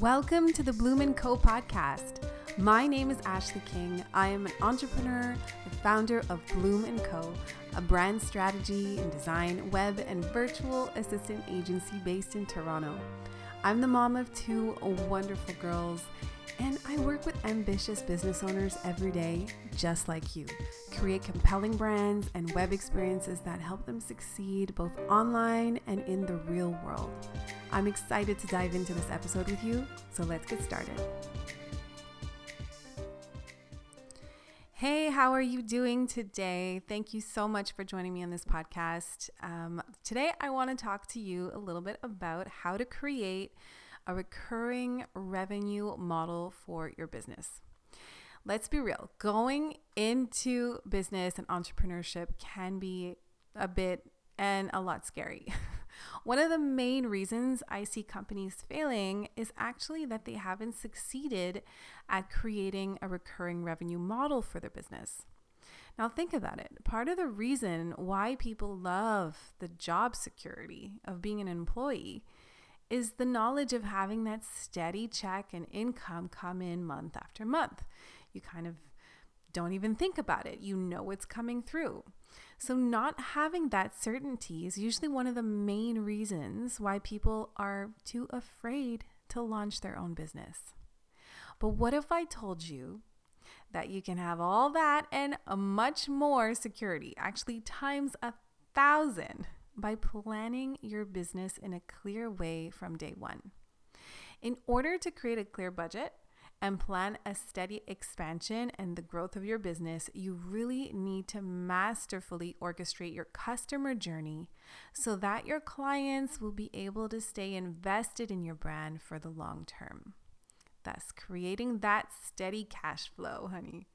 Welcome to the Bloom & Co podcast. My name is Ashley King. I am an entrepreneur, the founder of Bloom & Co, a brand strategy and design, web, and virtual assistant agency based in Toronto. I'm the mom of two wonderful girls, and I work with ambitious business owners every day, just like you. Create compelling brands and web experiences that help them succeed both online and in the real world. I'm excited to dive into this episode with you, so let's get started. Hey, how are you doing today? Thank you so much for joining me on this podcast. Um, today, I want to talk to you a little bit about how to create a recurring revenue model for your business. Let's be real, going into business and entrepreneurship can be a bit and a lot scary. One of the main reasons I see companies failing is actually that they haven't succeeded at creating a recurring revenue model for their business. Now, think about it. Part of the reason why people love the job security of being an employee is the knowledge of having that steady check and income come in month after month. You kind of don't even think about it, you know it's coming through. So, not having that certainty is usually one of the main reasons why people are too afraid to launch their own business. But what if I told you that you can have all that and much more security, actually, times a thousand, by planning your business in a clear way from day one? In order to create a clear budget, and plan a steady expansion and the growth of your business, you really need to masterfully orchestrate your customer journey so that your clients will be able to stay invested in your brand for the long term. Thus, creating that steady cash flow, honey.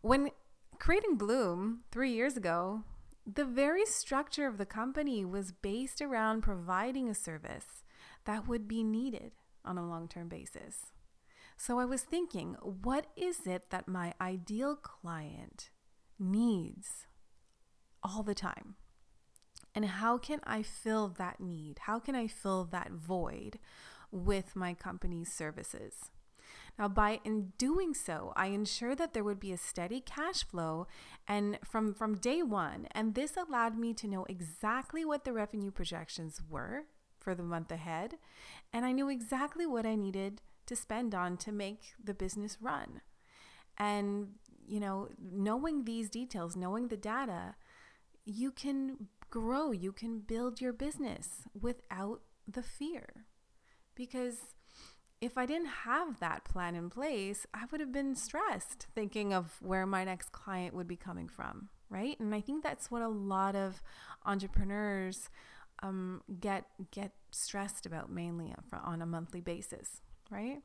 When creating Bloom three years ago, the very structure of the company was based around providing a service that would be needed on a long term basis. So I was thinking, what is it that my ideal client needs all the time? And how can I fill that need? How can I fill that void with my company's services? Now, by in doing so, I ensure that there would be a steady cash flow and from, from day one. And this allowed me to know exactly what the revenue projections were for the month ahead. And I knew exactly what I needed to spend on to make the business run. And, you know, knowing these details, knowing the data, you can grow, you can build your business without the fear. Because if I didn't have that plan in place, I would have been stressed thinking of where my next client would be coming from, right? And I think that's what a lot of entrepreneurs um, get get stressed about mainly on a monthly basis right?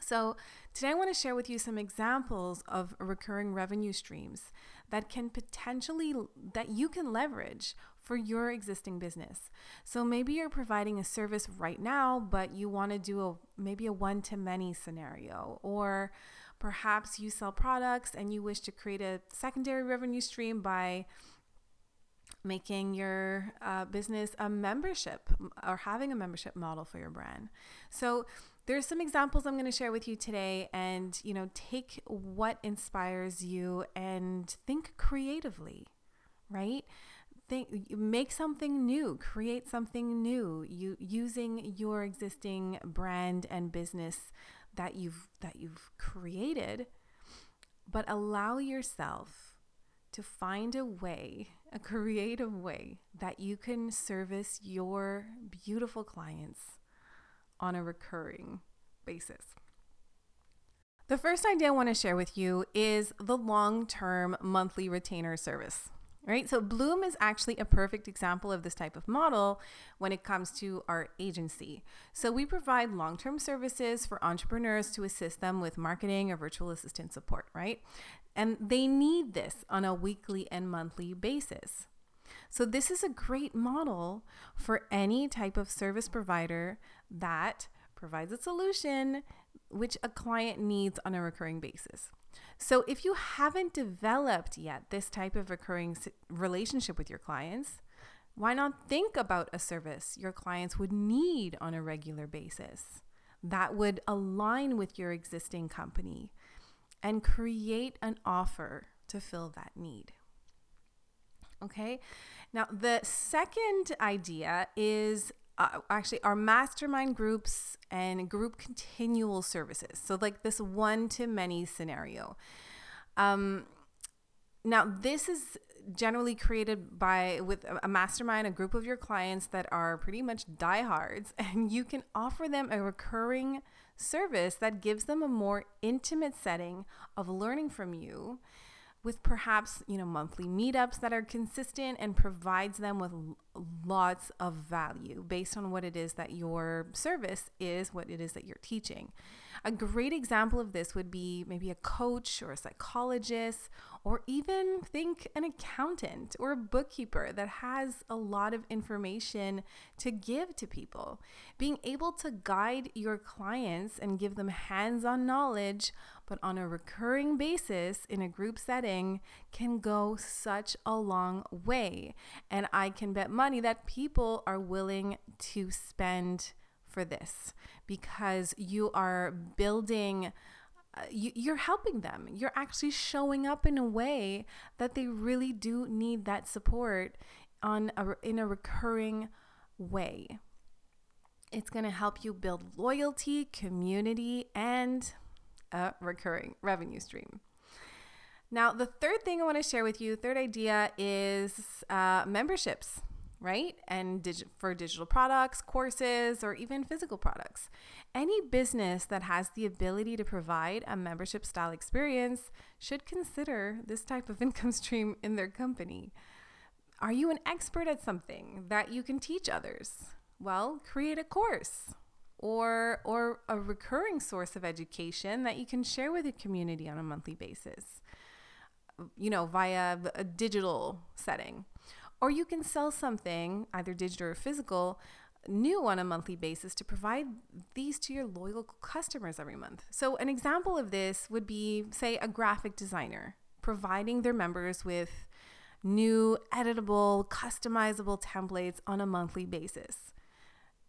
So, today I want to share with you some examples of recurring revenue streams that can potentially that you can leverage for your existing business. So maybe you're providing a service right now, but you want to do a maybe a one to many scenario or perhaps you sell products and you wish to create a secondary revenue stream by making your uh, business a membership or having a membership model for your brand. So there's some examples I'm going to share with you today and you know take what inspires you and think creatively, right? Think make something new, create something new. You using your existing brand and business that you've that you've created, but allow yourself to find a way, a creative way that you can service your beautiful clients on a recurring basis. The first idea I want to share with you is the long term monthly retainer service. Right? So, Bloom is actually a perfect example of this type of model when it comes to our agency. So, we provide long term services for entrepreneurs to assist them with marketing or virtual assistant support, right? And they need this on a weekly and monthly basis. So, this is a great model for any type of service provider that provides a solution which a client needs on a recurring basis. So, if you haven't developed yet this type of recurring relationship with your clients, why not think about a service your clients would need on a regular basis? that would align with your existing company and create an offer to fill that need. Okay, now the second idea is uh, actually our mastermind groups and group continual services. So, like this one to many scenario. Um, now, this is generally created by with a mastermind, a group of your clients that are pretty much diehards, and you can offer them a recurring service that gives them a more intimate setting of learning from you with perhaps you know monthly meetups that are consistent and provides them with lots of value based on what it is that your service is what it is that you're teaching a great example of this would be maybe a coach or a psychologist or even think an accountant or a bookkeeper that has a lot of information to give to people. Being able to guide your clients and give them hands on knowledge, but on a recurring basis in a group setting, can go such a long way. And I can bet money that people are willing to spend for this because you are building. Uh, you, are helping them. You're actually showing up in a way that they really do need that support on a, in a recurring way. It's going to help you build loyalty, community, and a recurring revenue stream. Now, the third thing I want to share with you, third idea is uh, memberships right? And for digital products, courses, or even physical products. Any business that has the ability to provide a membership style experience should consider this type of income stream in their company. Are you an expert at something that you can teach others? Well, create a course or or a recurring source of education that you can share with the community on a monthly basis. You know, via a digital setting or you can sell something, either digital or physical, new on a monthly basis to provide these to your loyal customers every month. So, an example of this would be, say, a graphic designer providing their members with new editable, customizable templates on a monthly basis.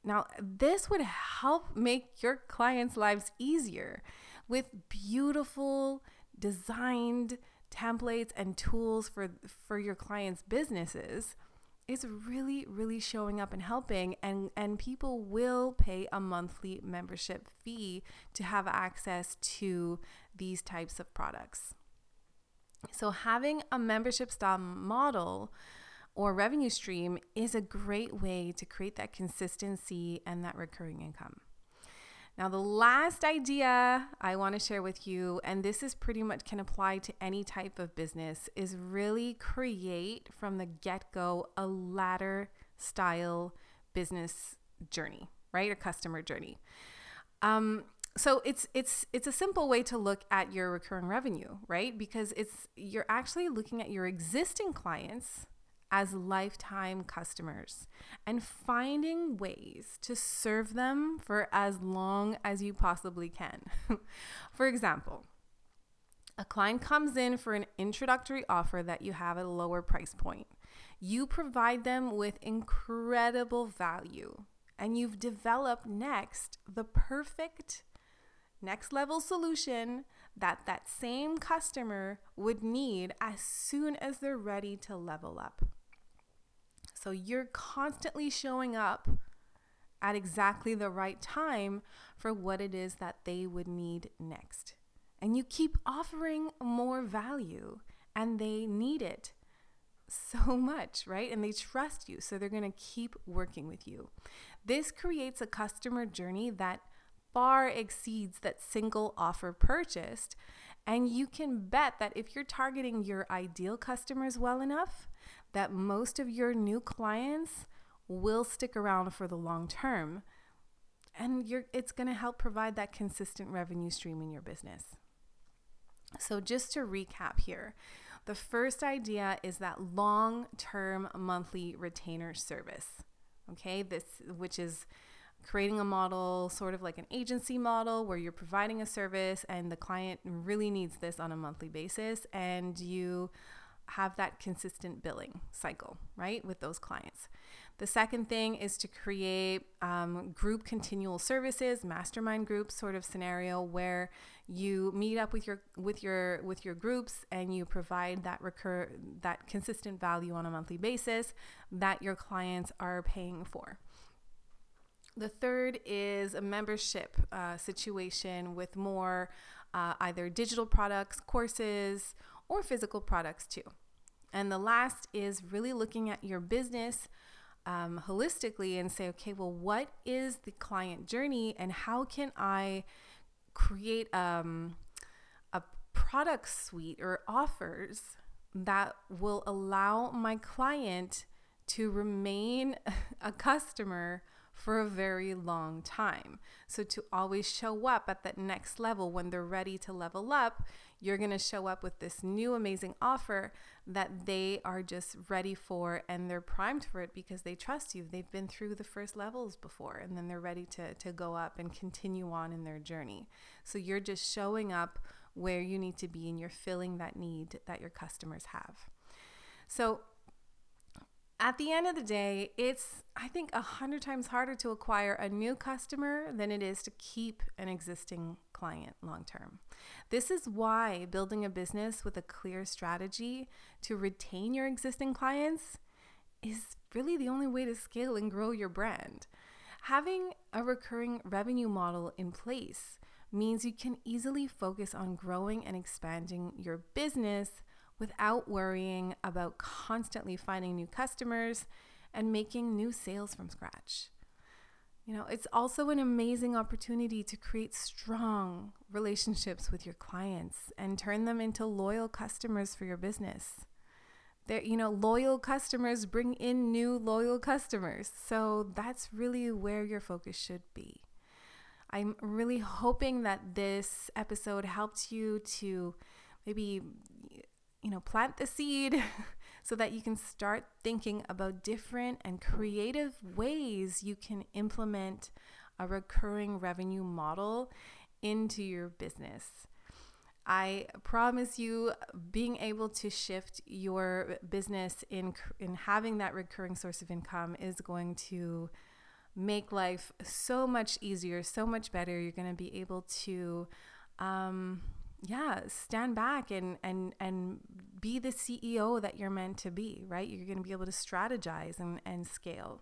Now, this would help make your clients' lives easier with beautiful, designed templates and tools for for your clients' businesses is really really showing up and helping and and people will pay a monthly membership fee to have access to these types of products. So having a membership style model or revenue stream is a great way to create that consistency and that recurring income. Now, the last idea I want to share with you, and this is pretty much can apply to any type of business, is really create from the get go a ladder style business journey, right? A customer journey. Um, so it's it's it's a simple way to look at your recurring revenue, right? Because it's you're actually looking at your existing clients as lifetime customers and finding ways to serve them for as long as you possibly can. for example, a client comes in for an introductory offer that you have at a lower price point. You provide them with incredible value, and you've developed next the perfect next level solution that that same customer would need as soon as they're ready to level up. So you're constantly showing up at exactly the right time for what it is that they would need next. And you keep offering more value, and they need it so much, right? And they trust you, so they're to keep working with you. This creates a customer journey that far exceeds that single offer purchased. And you can bet that if you're targeting your ideal customers well enough, that most of your new clients will stick around for the long term and you're it's going to help provide that consistent revenue stream in your business. So just to recap here, the first idea is that long-term monthly retainer service. Okay? This which is creating a model sort of like an agency model where you're providing a service and the client really needs this on a monthly basis and you have that consistent billing cycle, right, with those clients. The second thing is to create um, group continual services, mastermind group sort of scenario where you meet up with your with your with your groups and you provide that recur that consistent value on a monthly basis that your clients are paying for. The third is a membership uh, situation with more uh, either digital products, courses, or physical products too. And the last is really looking at your business um, holistically and say, okay, well, what is the client journey and how can I create um, a product suite or offers that will allow my client to remain a customer for a very long time. So, to always show up at that next level when they're ready to level up, you're going to show up with this new amazing offer that they are just ready for and they're primed for it because they trust you. They've been through the first levels before and then they're ready to, to go up and continue on in their journey. So, you're just showing up where you need to be and you're filling that need that your customers have. So, at the end of the day, it's, I think, a hundred times harder to acquire a new customer than it is to keep an existing client long term. This is why building a business with a clear strategy to retain your existing clients is really the only way to scale and grow your brand. Having a recurring revenue model in place means you can easily focus on growing and expanding your business without worrying about constantly finding new customers and making new sales from scratch. You know, it's also an amazing opportunity to create strong relationships with your clients and turn them into loyal customers for your business. There, you know, loyal customers bring in new loyal customers. So that's really where your focus should be. I'm really hoping that this episode helped you to maybe you know, plant the seed so that you can start thinking about different and creative ways you can implement a recurring revenue model into your business. I promise you being able to shift your business in in having that recurring source of income is going to make life so much easier, so much better. You're going to be able to um, yeah, stand back and and and be the CEO that you're meant to be, right? You're going to be able to strategize and and scale.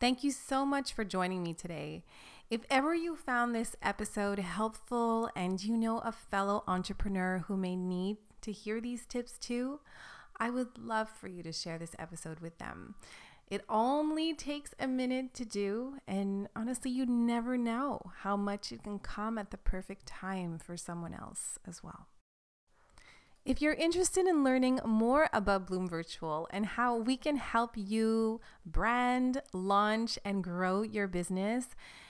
Thank you so much for joining me today. If ever you found this episode helpful and you know a fellow entrepreneur who may need to hear these tips too, I would love for you to share this episode with them. It only takes a minute to do, and honestly, you never know how much it can come at the perfect time for someone else as well. If you're interested in learning more about Bloom Virtual and how we can help you brand, launch, and grow your business,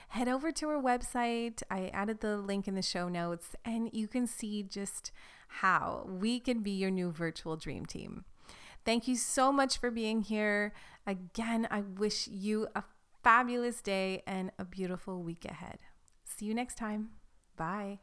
head over to our website. I added the link in the show notes, and you can see just how we can be your new virtual dream team. Thank you so much for being here. Again, I wish you a fabulous day and a beautiful week ahead. See you next time. Bye.